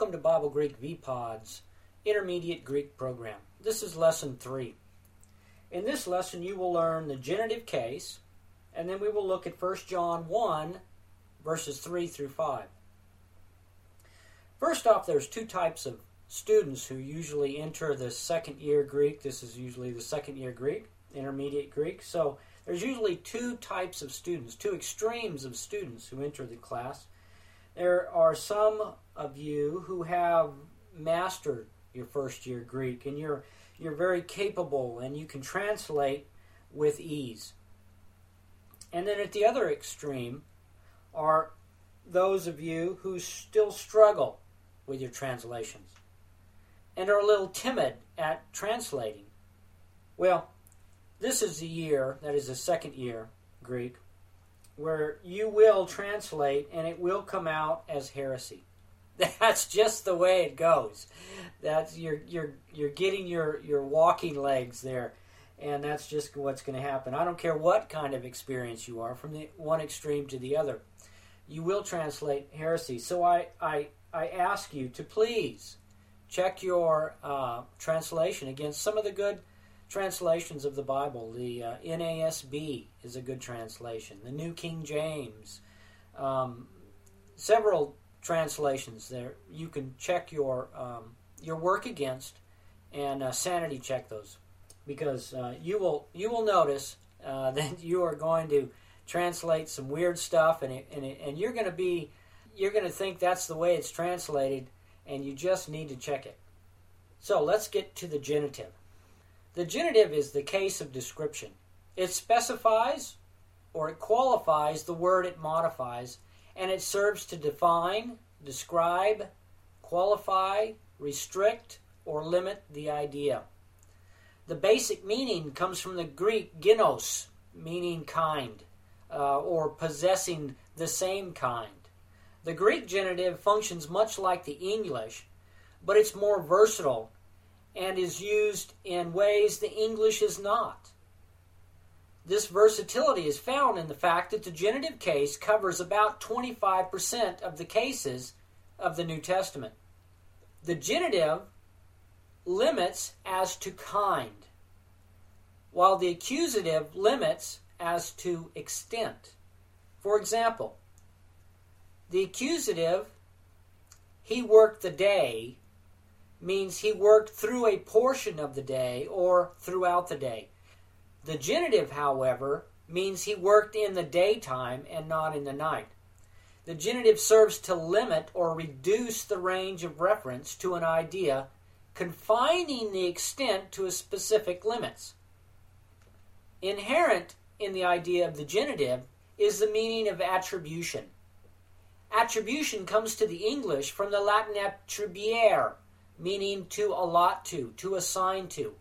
Welcome to Bible Greek VPod's Intermediate Greek program. This is lesson 3. In this lesson, you will learn the genitive case, and then we will look at 1 John 1, verses 3 through 5. First off, there's two types of students who usually enter the second year Greek. This is usually the second year Greek, intermediate Greek. So there's usually two types of students, two extremes of students who enter the class. There are some of you who have mastered your first year Greek and you're you're very capable and you can translate with ease. And then at the other extreme are those of you who still struggle with your translations and are a little timid at translating. Well, this is the year, that is the second year Greek, where you will translate and it will come out as heresy. That's just the way it goes. That's you're you're you're getting your your walking legs there, and that's just what's going to happen. I don't care what kind of experience you are, from the one extreme to the other, you will translate heresy. So I I I ask you to please check your uh, translation against some of the good translations of the Bible. The uh, NASB is a good translation. The New King James, um, several translations there. You can check your um, your work against and uh, sanity check those because uh, you will you will notice uh, that you are going to translate some weird stuff and it, and, it, and you're going to be you're going to think that's the way it's translated and you just need to check it. So let's get to the genitive. The genitive is the case of description. It specifies or it qualifies the word it modifies, and it serves to define, describe, qualify, restrict, or limit the idea. The basic meaning comes from the Greek genos, meaning kind, uh, or possessing the same kind. The Greek genitive functions much like the English, but it's more versatile and is used in ways the English is not. This versatility is found in the fact that the genitive case covers about 25% of the cases of the New Testament. The genitive limits as to kind, while the accusative limits as to extent. For example, the accusative, he worked the day, means he worked through a portion of the day or throughout the day. The genitive, however, means he worked in the daytime and not in the night. The genitive serves to limit or reduce the range of reference to an idea, confining the extent to a specific limits. Inherent in the idea of the genitive is the meaning of attribution. Attribution comes to the English from the Latin attribuere, meaning to allot to, to assign to,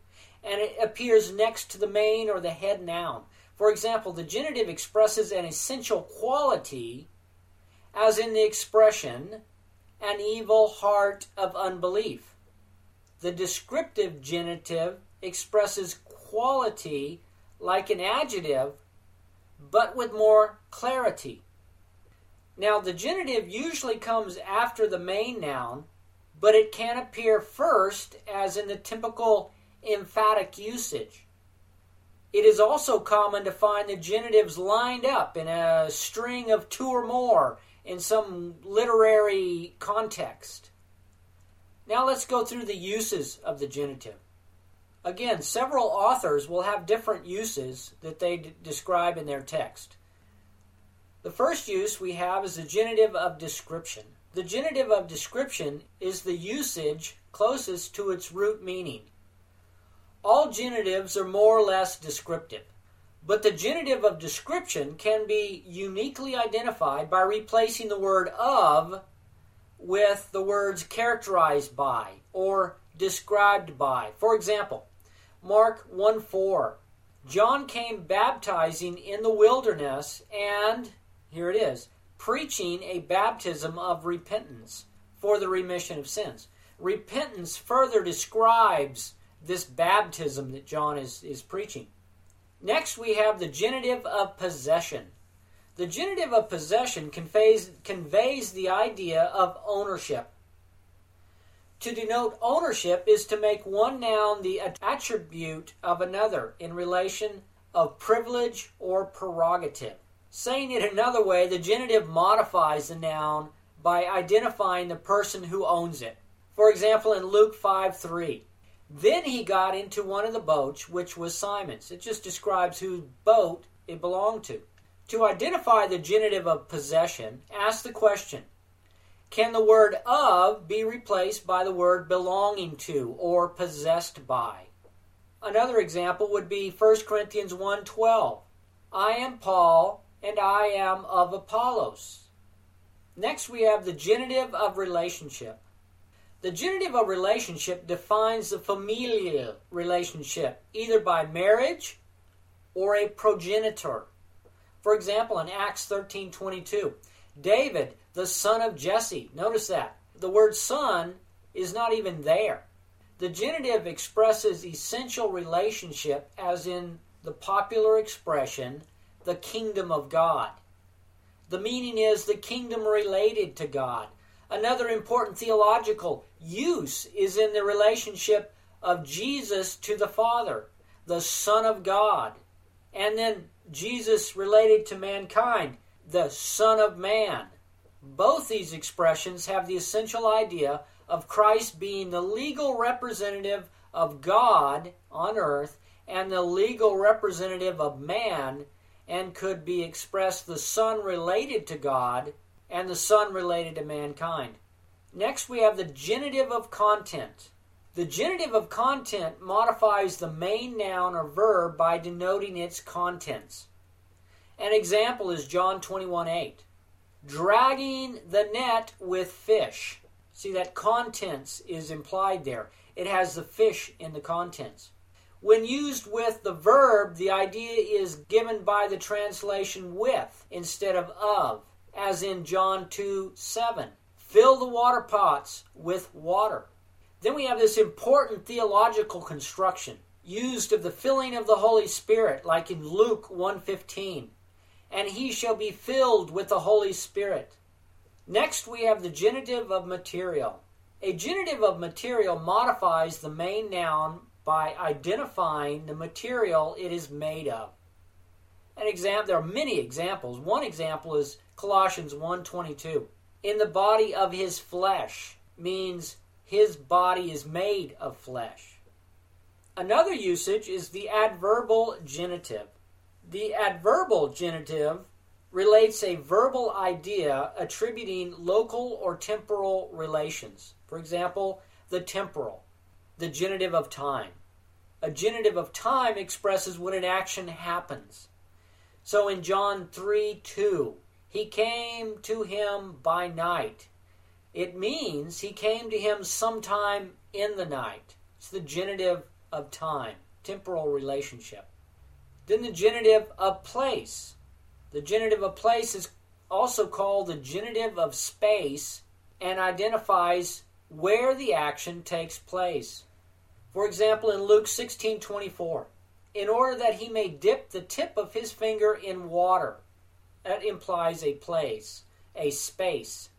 and it appears next to the main or the head noun. For example, the genitive expresses an essential quality, as in the expression, an evil heart of unbelief. The descriptive genitive expresses quality like an adjective, but with more clarity. Now, the genitive usually comes after the main noun, but it can appear first, as in the typical emphatic usage. It is also common to find the genitives lined up in a string of two or more in some literary context. Now let's go through the uses of the genitive. Again, several authors will have different uses that they d- describe in their text. The first use we have is the genitive of description. The genitive of description is the usage closest to its root meaning. All genitives are more or less descriptive, but the genitive of description can be uniquely identified by replacing the word of with the words characterized by or described by. For example, Mark 1 4. John came baptizing in the wilderness and here it is preaching a baptism of repentance for the remission of sins. Repentance further describes this baptism that John is, is preaching. Next, we have the genitive of possession. The genitive of possession conveys, conveys the idea of ownership. To denote ownership is to make one noun the attribute of another in relation of privilege or prerogative. Saying it another way, the genitive modifies the noun by identifying the person who owns it. For example, in Luke 5 3, then he got into one of the boats, which was Simon's. It just describes whose boat it belonged to. To identify the genitive of possession, ask the question Can the word of be replaced by the word belonging to or possessed by? Another example would be 1 Corinthians 1:12. I am Paul and I am of Apollos. Next we have the genitive of relationship. The genitive of relationship defines the familial relationship either by marriage or a progenitor. For example, in Acts 13:22, David, the son of Jesse. Notice that. The word son is not even there. The genitive expresses essential relationship as in the popular expression the kingdom of God. The meaning is the kingdom related to God. Another important theological use is in the relationship of Jesus to the Father, the Son of God, and then Jesus related to mankind, the Son of Man. Both these expressions have the essential idea of Christ being the legal representative of God on earth and the legal representative of man, and could be expressed the Son related to God and the Son related to mankind. Next, we have the genitive of content. The genitive of content modifies the main noun or verb by denoting its contents. An example is John 21 8. Dragging the net with fish. See, that contents is implied there. It has the fish in the contents. When used with the verb, the idea is given by the translation with instead of of, as in John 2 7. Fill the water pots with water. Then we have this important theological construction used of the filling of the Holy Spirit, like in Luke 1:15. And he shall be filled with the Holy Spirit. Next, we have the genitive of material. A genitive of material modifies the main noun by identifying the material it is made of. An example, there are many examples. One example is Colossians 1:22 in the body of his flesh means his body is made of flesh. Another usage is the adverbial genitive. The adverbial genitive relates a verbal idea attributing local or temporal relations. For example, the temporal, the genitive of time. A genitive of time expresses when an action happens. So in John 3 2, he came to him by night. It means he came to him sometime in the night. It's the genitive of time, temporal relationship. Then the genitive of place. The genitive of place is also called the genitive of space and identifies where the action takes place. For example, in Luke 16:24, in order that he may dip the tip of his finger in water that implies a place, a space.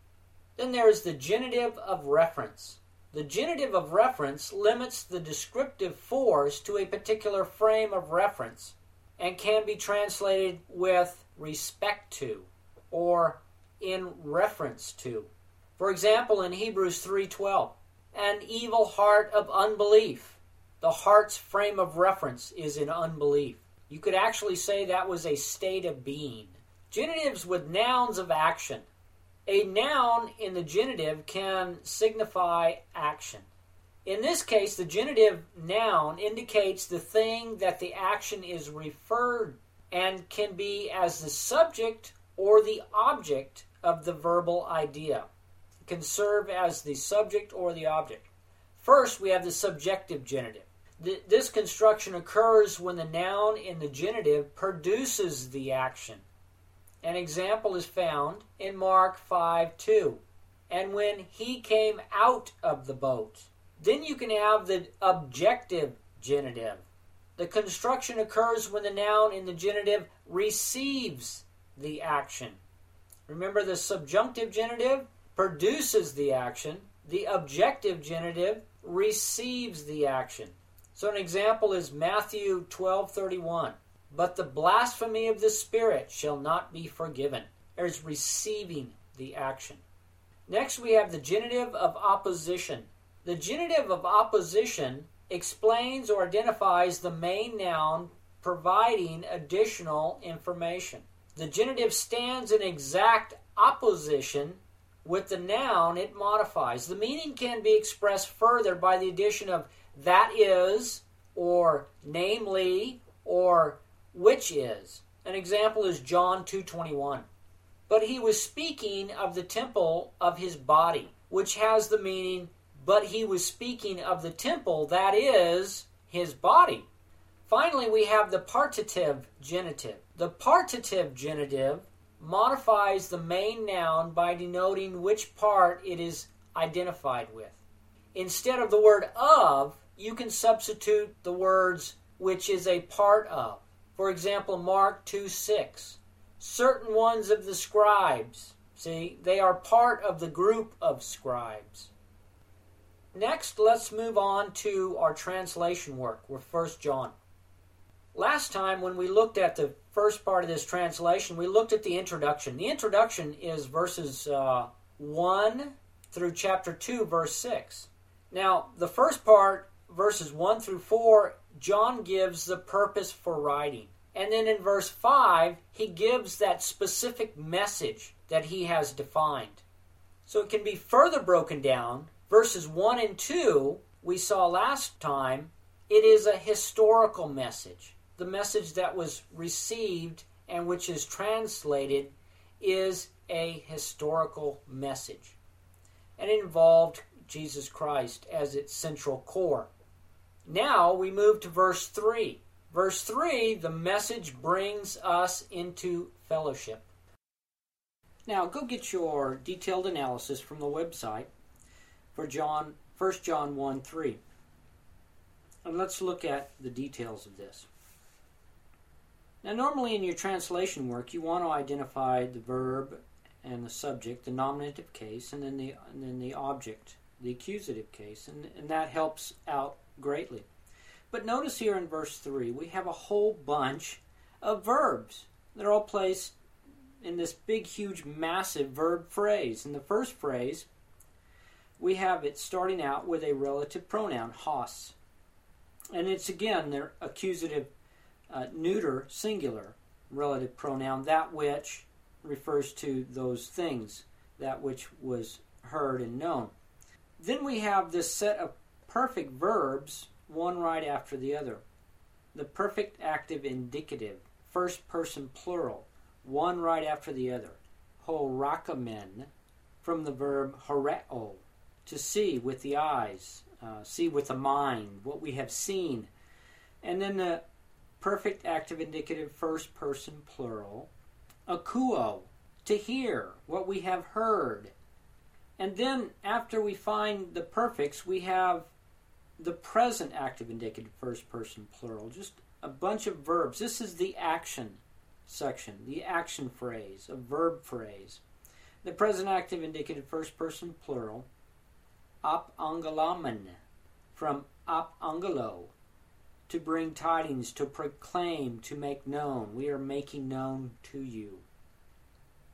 Then there is the genitive of reference. The genitive of reference limits the descriptive force to a particular frame of reference and can be translated with respect to or in reference to. For example, in Hebrews 3:12, an evil heart of unbelief. The heart's frame of reference is in unbelief. You could actually say that was a state of being. Genitives with nouns of action. A noun in the genitive can signify action. In this case, the genitive noun indicates the thing that the action is referred and can be as the subject or the object of the verbal idea. It can serve as the subject or the object. First, we have the subjective genitive. This construction occurs when the noun in the genitive produces the action. An example is found in Mark 5 2. And when he came out of the boat, then you can have the objective genitive. The construction occurs when the noun in the genitive receives the action. Remember, the subjunctive genitive produces the action, The objective genitive receives the action. So an example is Matthew 12:31. But the blasphemy of the spirit shall not be forgiven. There's receiving the action. Next we have the genitive of apposition. The genitive of apposition explains or identifies the main noun providing additional information. The genitive stands in exact apposition with the noun it modifies. The meaning can be expressed further by the addition of that is, or namely, or which is. An example is John 2:21. But he was speaking of the temple of his body, which has the meaning but he was speaking of the temple that is his body. Finally, we have the partitive genitive. The partitive genitive modifies the main noun by denoting which part it is identified with. Instead of the word of, you can substitute the words which is a part of. For example, Mark 2 6. Certain ones of the scribes, see, they are part of the group of scribes. Next, let's move on to our translation work with 1 John. Last time, when we looked at the first part of this translation, we looked at the introduction. The introduction is verses uh, 1 through chapter 2, verse 6. Now, the first part, verses 1 through 4, John gives the purpose for writing. And then in verse 5, he gives that specific message that he has defined. So it can be further broken down. Verses 1 and 2, we saw last time, it is a historical message. The message that was received and which is translated is a historical message. And involved Jesus Christ as its central core. Now we move to verse 3. Verse 3, the message brings us into fellowship. Now go get your detailed analysis from the website for John 1 John 1 3. And let's look at the details of this. Now normally in your translation work you want to identify the verb and the subject, the nominative case, and then the and then the object, the accusative case, and, and that helps out greatly. But notice here in verse 3, we have a whole bunch of verbs. They're all placed in this big, huge, massive verb phrase. In the first phrase, we have it starting out with a relative pronoun, hos. And it's again their accusative uh, neuter singular relative pronoun, that which refers to those things, that which was heard and known. Then we have this set of perfect verbs, one right after the other. The perfect active indicative, first person plural, one right after the other. Horakamen, from the verb horeo, to see with the eyes, uh, see with the mind, what we have seen. And then the perfect active indicative, first person plural. Akuo, to hear, what we have heard. And then after we find the perfects, we have the present active indicative first person plural, just a bunch of verbs. This is the action section, the action phrase, a verb phrase. The present active indicative first person plural, op angalaman, from op to bring tidings, to proclaim, to make known. We are making known to you.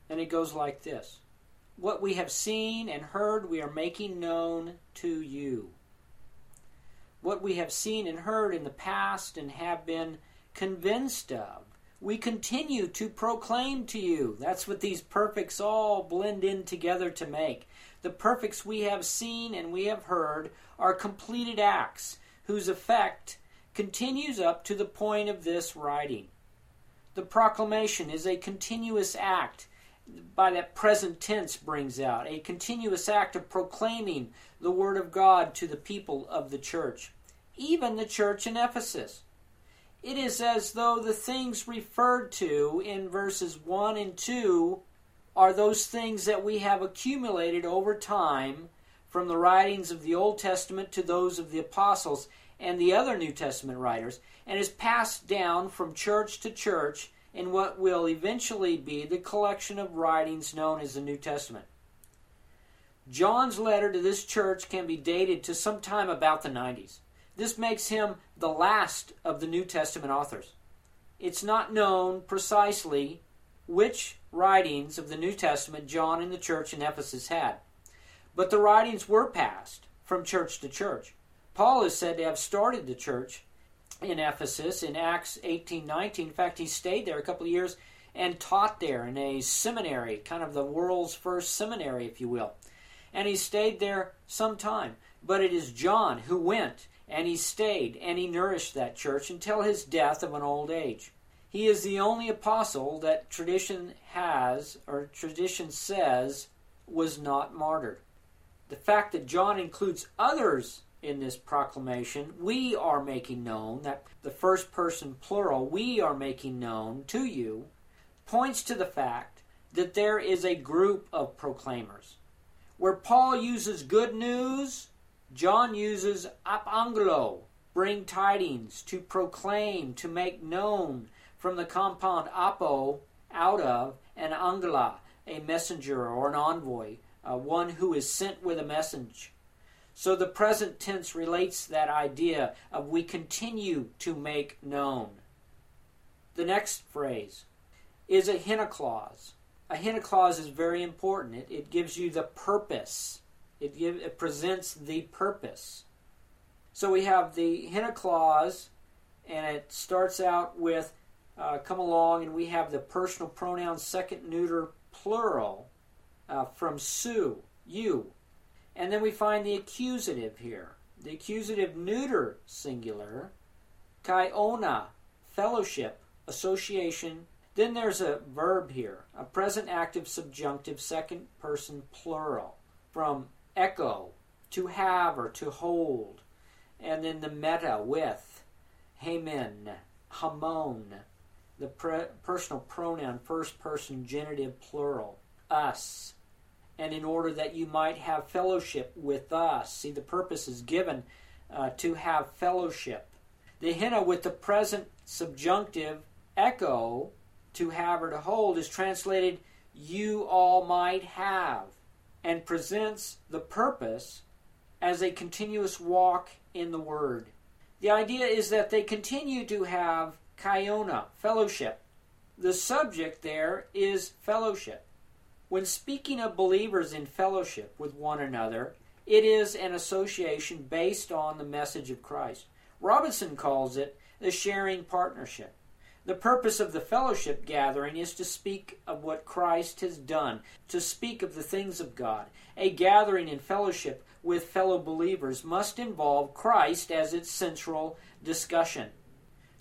And it goes like this What we have seen and heard, we are making known to you what we have seen and heard in the past and have been convinced of. We continue to proclaim to you. That's what these perfects all blend in together to make. The perfects we have seen and we have heard are completed acts whose effect continues up to the point of this writing. The proclamation is a continuous act by that present tense brings out a continuous act of proclaiming the word of God to the people of the church, even the church in Ephesus. It is as though the things referred to in verses 1 and 2 are those things that we have accumulated over time from the writings of the Old Testament to those of the apostles and the other New Testament writers, and is passed down from church to church in what will eventually be the collection of writings known as the New Testament. John's letter to this church can be dated to sometime about the 90s. This makes him the last of the New Testament authors. It's not known precisely which writings of the New Testament John and the church in Ephesus had, but the writings were passed from church to church. Paul is said to have started the church in Ephesus in Acts 18:19. In fact, he stayed there a couple of years and taught there in a seminary, kind of the world's first seminary, if you will. And he stayed there some time. But it is John who went and he stayed and he nourished that church until his death of an old age. He is the only apostle that tradition has, or tradition says, was not martyred. The fact that John includes others in this proclamation, we are making known, that the first person plural, we are making known to you, points to the fact that there is a group of proclaimers. Where Paul uses good news, John uses apangelo, bring tidings, to proclaim, to make known, from the compound apo, out of, and angela, a messenger or an envoy, uh, one who is sent with a message. So the present tense relates that idea of we continue to make known. The next phrase is a hina clause. A hina clause is very important. It, it gives you the purpose. It, give, it presents the purpose. So we have the hina clause, and it starts out with uh, come along, and we have the personal pronoun second neuter plural uh, from Sue, you. And then we find the accusative here. The accusative neuter singular, kaiona, fellowship, association. Then there's a verb here, a present active subjunctive second person plural from echo, to have or to hold. And then the meta with, hemen, hamon, the pre- personal pronoun first person genitive plural, us. And in order that you might have fellowship with us. See, the purpose is given uh, to have fellowship. The hina with the present subjunctive echo, to have or to hold, is translated you all might have, and presents the purpose as a continuous walk in the Word. The idea is that they continue to have kaiona, fellowship. The subject there is fellowship. When speaking of believers in fellowship with one another, it is an association based on the message of Christ. Robinson calls it the sharing partnership. The purpose of the fellowship gathering is to speak of what Christ has done, to speak of the things of God. A gathering in fellowship with fellow believers must involve Christ as its central discussion.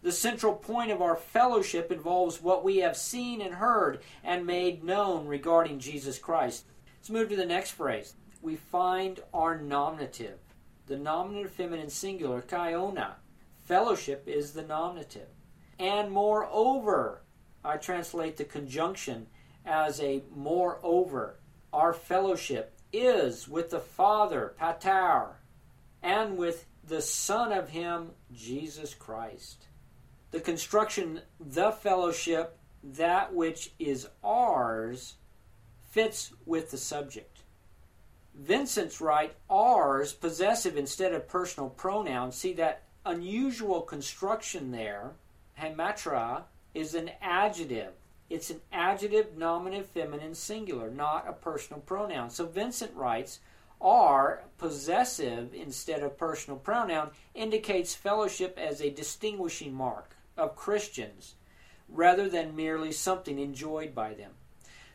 The central point of our fellowship involves what we have seen and heard and made known regarding Jesus Christ. Let's move to the next phrase. We find our nominative. The nominative feminine singular, kaiona. Fellowship is the nominative. And moreover, I translate the conjunction as a moreover. Our fellowship is with the Father, Patar, and with the Son of Him, Jesus Christ the construction, the fellowship, that which is ours, fits with the subject. Vincent's right, ours, possessive instead of personal pronoun. See that unusual construction there, hematra, is an adjective. It's an adjective nominative feminine singular, not a personal pronoun. So Vincent writes, are possessive instead of personal pronoun indicates fellowship as a distinguishing mark of Christians rather than merely something enjoyed by them.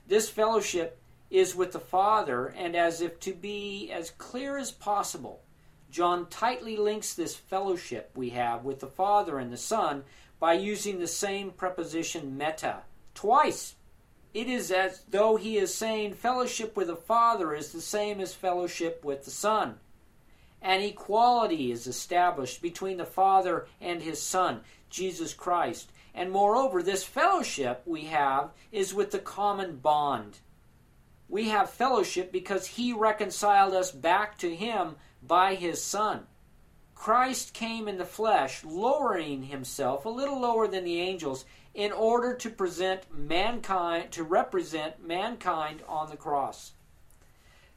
This fellowship is with the Father, and as if to be as clear as possible, John tightly links this fellowship we have with the Father and the Son by using the same preposition meta twice. It is as though he is saying fellowship with the Father is the same as fellowship with the Son. An equality is established between the Father and his Son. Jesus Christ. And moreover, this fellowship we have is with the common bond. We have fellowship because he reconciled us back to him by his Son. Christ came in the flesh, lowering himself a little lower than the angels in order to present mankind to represent mankind on the cross.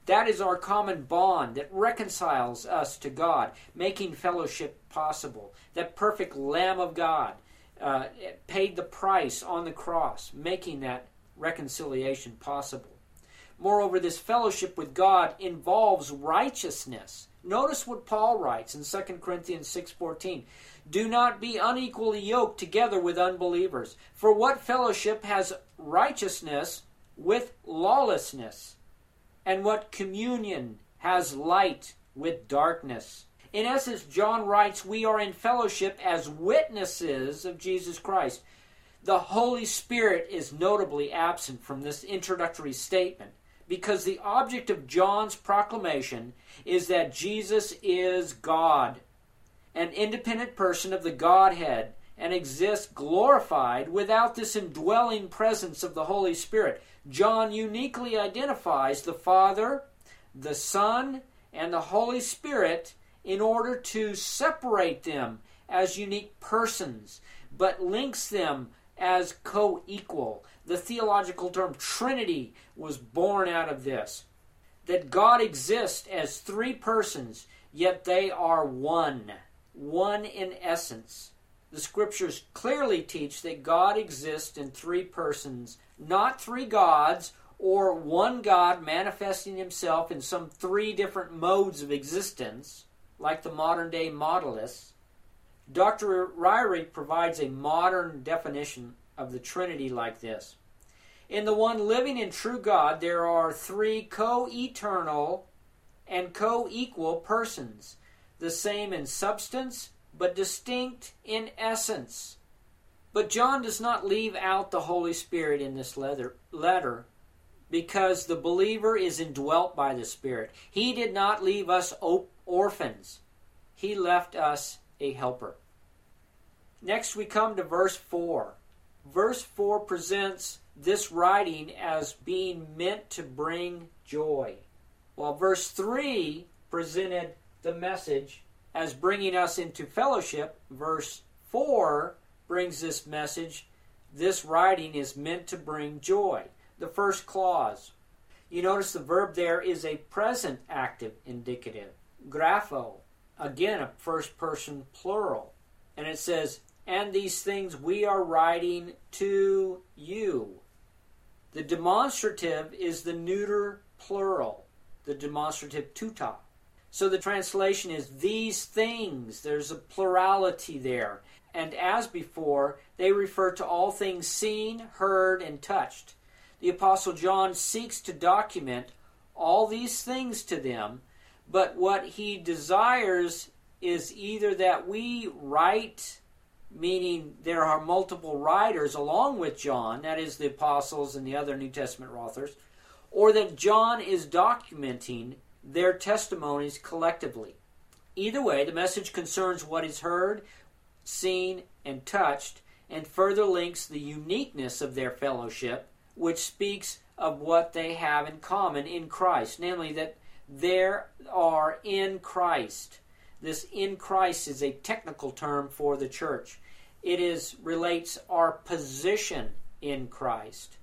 That is our common bond that reconciles us to God, making fellowship possible. That perfect Lamb of God uh, paid the price on the cross, making that reconciliation possible. Moreover, this fellowship with God involves righteousness. Notice what Paul writes in 2 Corinthians 6:14. Do not be unequally yoked together with unbelievers. For what fellowship has righteousness with lawlessness? And what communion has light with darkness? In essence, John writes, we are in fellowship as witnesses of Jesus Christ. The Holy Spirit is notably absent from this introductory statement because the object of John's proclamation is that Jesus is God, an independent person of the Godhead, and exists glorified without this indwelling presence of the Holy Spirit. John uniquely identifies the Father, the Son, and the Holy Spirit in order to separate them as unique persons, but links them as co equal. The theological term Trinity was born out of this. That God exists as three persons, yet they are one, one in essence. The scriptures clearly teach that God exists in three persons, not three gods or one God manifesting himself in some three different modes of existence, like the modern day modalists. Dr. Ryrie provides a modern definition of the Trinity like this In the one living and true God, there are three co eternal and co equal persons, the same in substance, but distinct in essence. But John does not leave out the Holy Spirit in this letter, letter because the believer is indwelt by the Spirit. He did not leave us orphans, He left us a helper. Next, we come to verse 4. Verse 4 presents this writing as being meant to bring joy, while verse 3 presented the message as bringing us into fellowship. Verse 4 brings this message this writing is meant to bring joy. The first clause. You notice the verb there is a present active indicative. Grapho. Again, a first person plural. And it says, and these things we are writing to you. The demonstrative is the neuter plural, the demonstrative tuta. So the translation is these things. There's a plurality there. And as before, they refer to all things seen, heard, and touched. The Apostle John seeks to document all these things to them, but what he desires is either that we write meaning there are multiple writers along with John, that is, the apostles and the other New Testament authors, or that John is documenting their testimonies collectively. Either way, the message concerns what is heard, seen, and touched, and further links the uniqueness of their fellowship, which speaks of what they have in common in Christ, namely that there are in Christ. This in Christ is a technical term for the church. It is relates our position in Christ.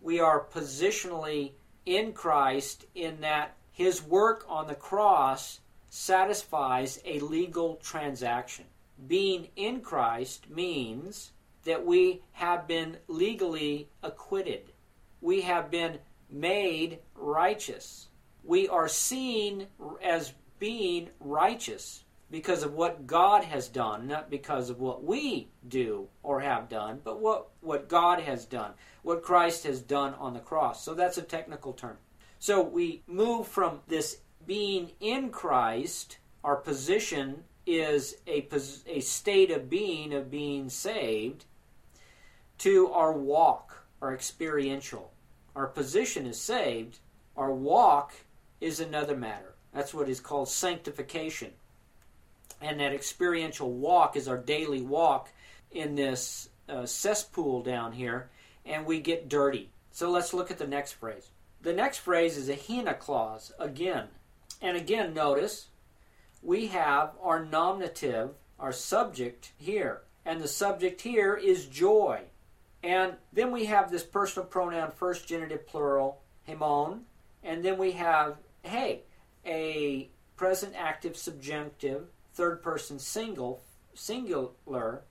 We are positionally in Christ in that his work on the cross satisfies a legal transaction. Being in Christ means that we have been legally acquitted. We have been made righteous. We are seen as being righteous because of what God has done, not because of what we do or have done, but what, what God has done, what Christ has done on the cross. So that's a technical term. So we move from this being in Christ, our position is a, a state of being, of being saved, to our walk, our experiential. Our position is saved, our walk is another matter. That's what is called sanctification and that experiential walk is our daily walk in this uh, cesspool down here, and we get dirty. So let's look at the next phrase. The next phrase is a hina clause again. And again, notice we have our nominative, our subject here. And the subject here is joy. And then we have this personal pronoun, first genitive plural, hemon. And then we have hey, a present active subjunctive, third person single, singular,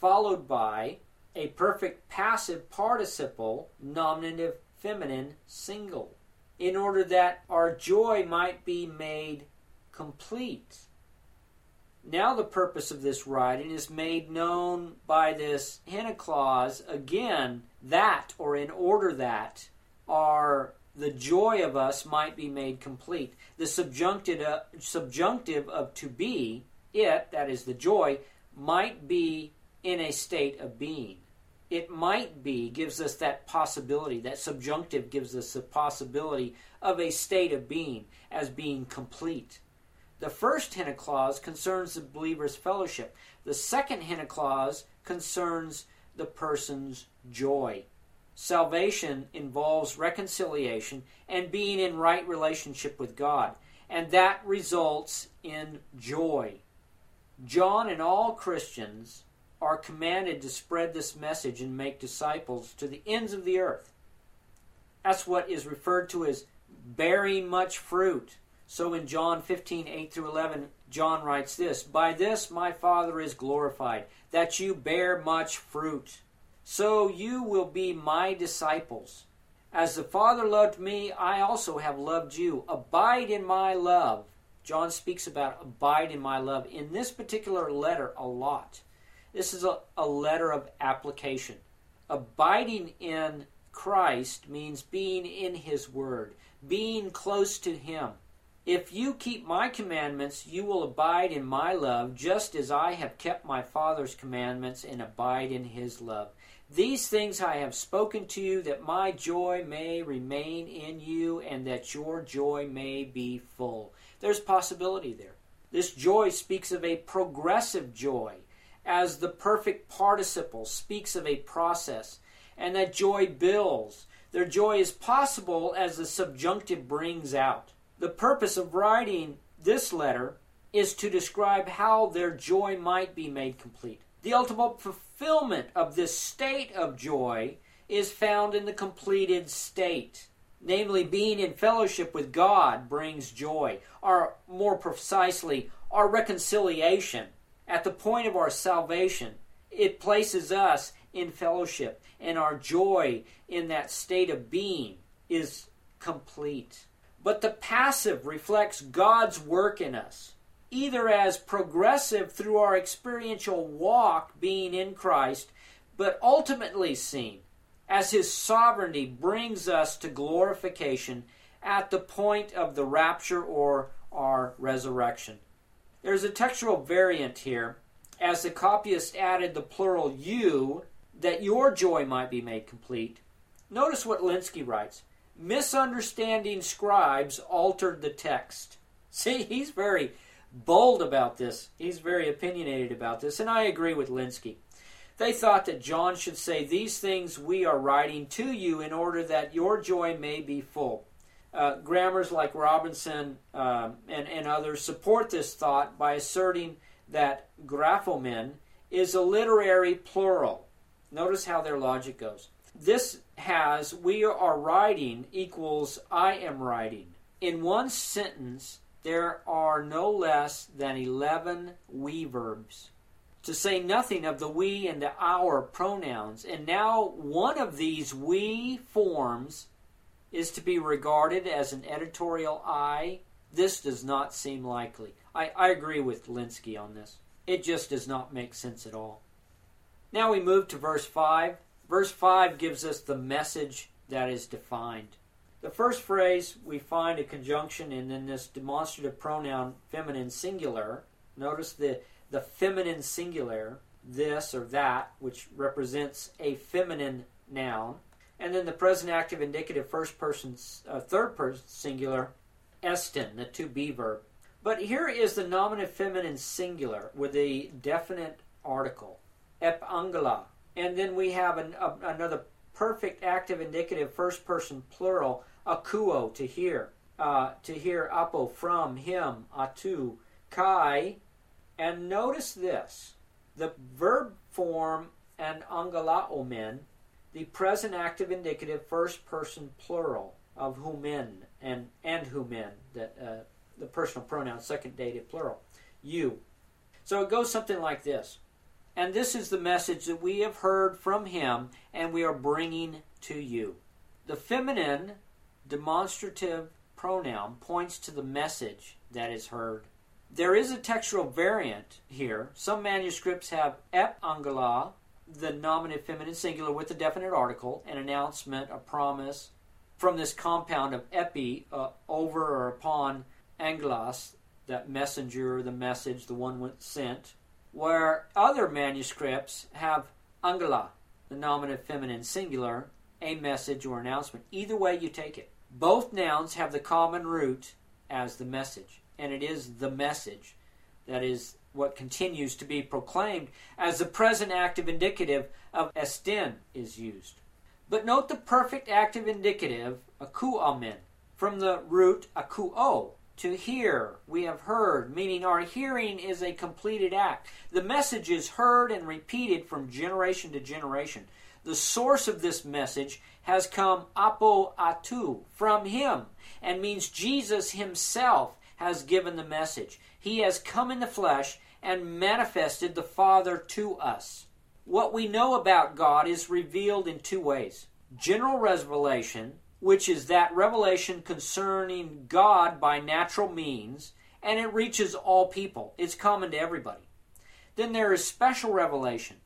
followed by a perfect passive participle, nominative feminine single, in order that our joy might be made complete. Now, the purpose of this writing is made known by this hina clause again, that or in order that our the joy of us might be made complete. The subjunctive, uh, subjunctive of to be, it, that is the joy, might be in a state of being. It might be gives us that possibility. That subjunctive gives us the possibility of a state of being as being complete. The first hina clause concerns the believer's fellowship. The second hina clause concerns the person's joy. Salvation involves reconciliation and being in right relationship with God, and that results in joy. John and all Christians are commanded to spread this message and make disciples to the ends of the earth. That's what is referred to as bearing much fruit. So in John 15, 8 through 11, John writes this By this my Father is glorified, that you bear much fruit so you will be my disciples. As the Father loved me, I also have loved you. Abide in my love. John speaks about abide in my love in this particular letter a lot. This is a, a letter of application. Abiding in Christ means being in His Word, being close to Him. If you keep my commandments, you will abide in my love, just as I have kept my Father's commandments and abide in His love. These things I have spoken to you, that my joy may remain in you, and that your joy may be full. There's possibility there. This joy speaks of a progressive joy, as the perfect participle speaks of a process, and that joy builds. Their joy is possible as the subjunctive brings out. The purpose of writing this letter is to describe how their joy might be made complete. The ultimate fulfillment of this state of joy is found in the completed state. Namely, being in fellowship with God brings joy, or more precisely, our reconciliation. At the point of our salvation, it places us in fellowship, and our joy in that state of being is complete. But the passive reflects God's work in us either as progressive through our experiential walk being in Christ, but ultimately seen as his sovereignty brings us to glorification at the point of the rapture or our resurrection. There's a textual variant here, as the copyist added the plural you, that your joy might be made complete. Notice what Lenski writes Misunderstanding scribes altered the text. See, he's very bold about this. He's very opinionated about this, and I agree with Lenski. They thought that John should say, These things we are writing to you in order that your joy may be full. Uh, grammars like Robinson um, and, and others support this thought by asserting that graphomen is a literary plural. Notice how their logic goes. This has we are writing equals I am writing. In one sentence, there are no less than 11 we verbs, to say nothing of the we and the our pronouns. And now one of these we forms is to be regarded as an editorial I. This does not seem likely. I, I agree with Lenski on this. It just does not make sense at all. Now we move to verse 5. Verse 5 gives us the message that is defined. The first phrase, we find a conjunction and in this demonstrative pronoun feminine singular. Notice the, the feminine singular, this or that, which represents a feminine noun. And then the present active indicative first person, uh, third person singular, estin, the to be verb. But here is the nominative feminine singular with a definite article, epangela. And then we have an, a, another perfect active indicative first person plural, akuo, to hear. Uh, to hear apo, from, him, atu, kai. And notice this the verb form and angalaomen, the present active indicative first person plural of humen, and and humen, that uh, the personal pronoun, second dative plural, you. So it goes something like this. And this is the message that we have heard from him and we are bringing to you. The feminine demonstrative pronoun points to the message that is heard. There is a textual variant here. Some manuscripts have epangelia, the nominative feminine singular with a definite article, an announcement, a promise, from this compound of epi, uh, over or upon angelos, that messenger, the message, the one sent, where other manuscripts have angelia, the nominative feminine singular, a message or announcement. Either way you take it. Both nouns have the common root as the message, and it is the message that is what continues to be proclaimed as the present active indicative of estin is used. But note the perfect active indicative, akuamen, from the root akuo, to hear, we have heard, meaning our hearing is a completed act. The message is heard and repeated from generation to generation. The source of this message has come apo atu, from him, and means Jesus himself has given the message. He has come in the flesh and manifested the Father to us. What we know about God is revealed in two ways general revelation, which is that revelation concerning God by natural means, and it reaches all people. It's common to everybody. Then there is special revelation,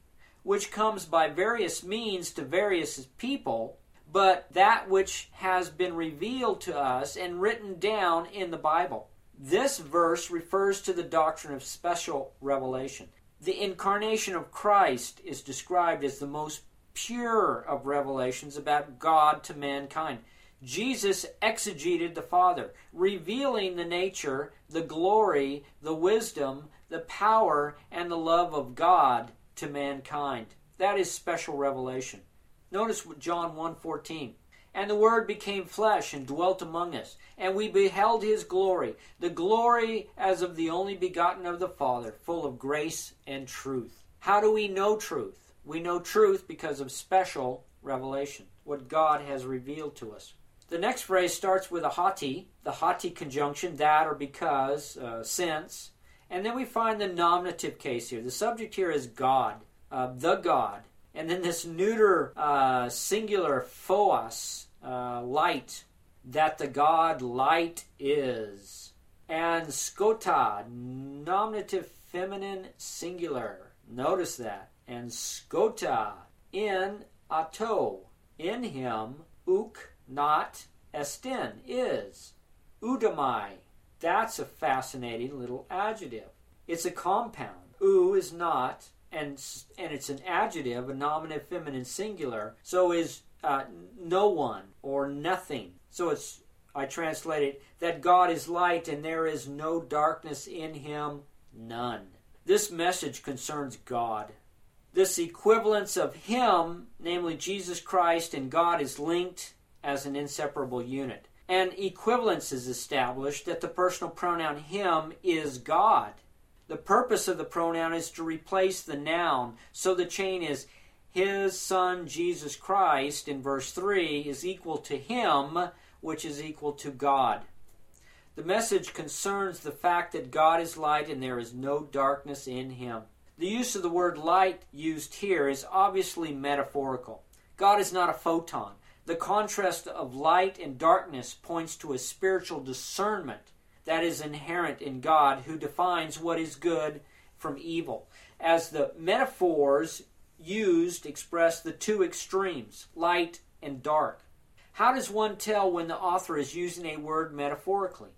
which comes by various means to various people, but that which has been revealed to us and written down in the Bible. This verse refers to the doctrine of special revelation. The incarnation of Christ is described as the most pure of revelations about God to mankind. Jesus exegeted the Father, revealing the nature, the glory, the wisdom, the power, and the love of God to mankind. That is special revelation. Notice John 1:14. And the word became flesh and dwelt among us, and we beheld his glory, the glory as of the only begotten of the Father, full of grace and truth. How do we know truth? We know truth because of special revelation, what God has revealed to us. The next phrase starts with a hoti, the hoti conjunction, that or because, uh, since. And then we find the nominative case here. The subject here is God, uh, the God. And then this neuter uh, singular phos, uh, light, that the God light is. And skota, nominative feminine singular. Notice that. And skota, in ato, in him, uk not estin, is. Udamai, that's a fascinating little adjective. It's a compound. U is not, and and it's an adjective, a nominative feminine singular. So is uh, no one or nothing. So it's I translate it that God is light and there is no darkness in him, none. This message concerns God. This equivalence of him, namely Jesus Christ and God, is linked as an inseparable unit. And equivalence is established that the personal pronoun him is God. The purpose of the pronoun is to replace the noun, so the chain is his son Jesus Christ in verse 3 is equal to him, which is equal to God. The message concerns the fact that God is light and there is no darkness in him. The use of the word light used here is obviously metaphorical. God is not a photon. The contrast of light and darkness points to a spiritual discernment that is inherent in God who defines what is good from evil. As the metaphors used express the two extremes, light and dark. How does one tell when the author is using a word metaphorically?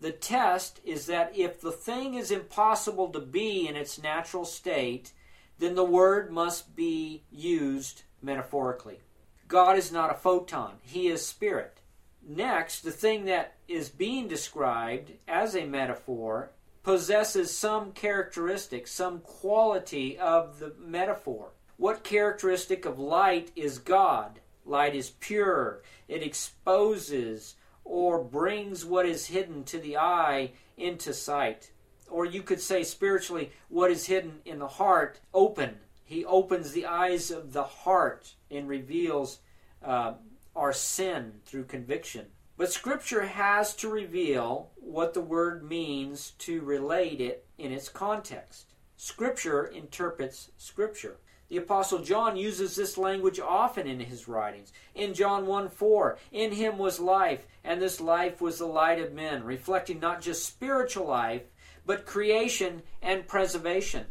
The test is that if the thing is impossible to be in its natural state, then the word must be used metaphorically. God is not a photon, He is spirit. Next, the thing that is being described as a metaphor possesses some characteristic, some quality of the metaphor. What characteristic of light is God? Light is pure, it exposes or brings what is hidden to the eye into sight. Or you could say spiritually, what is hidden in the heart open he opens the eyes of the heart and reveals uh, our sin through conviction. But Scripture has to reveal what the word means to relate it in its context. Scripture interprets Scripture. The Apostle John uses this language often in his writings. In John 1 4, in him was life, and this life was the light of men, reflecting not just spiritual life, but creation and preservation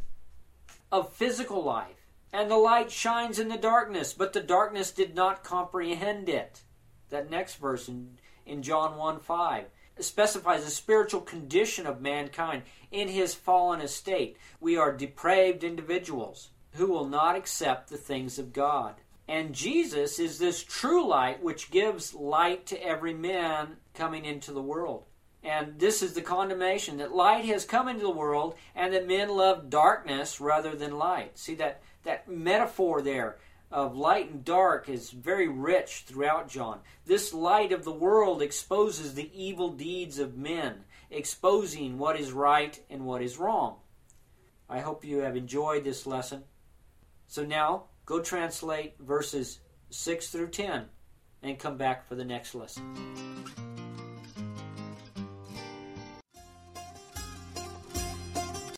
of physical life. And the light shines in the darkness, but the darkness did not comprehend it. That next verse in, in John 1 5 specifies the spiritual condition of mankind in his fallen estate. We are depraved individuals who will not accept the things of God. And Jesus is this true light which gives light to every man coming into the world. And this is the condemnation that light has come into the world and that men love darkness rather than light. See that that metaphor there of light and dark is very rich throughout John. This light of the world exposes the evil deeds of men, exposing what is right and what is wrong. I hope you have enjoyed this lesson. So now, go translate verses 6 through 10 and come back for the next lesson.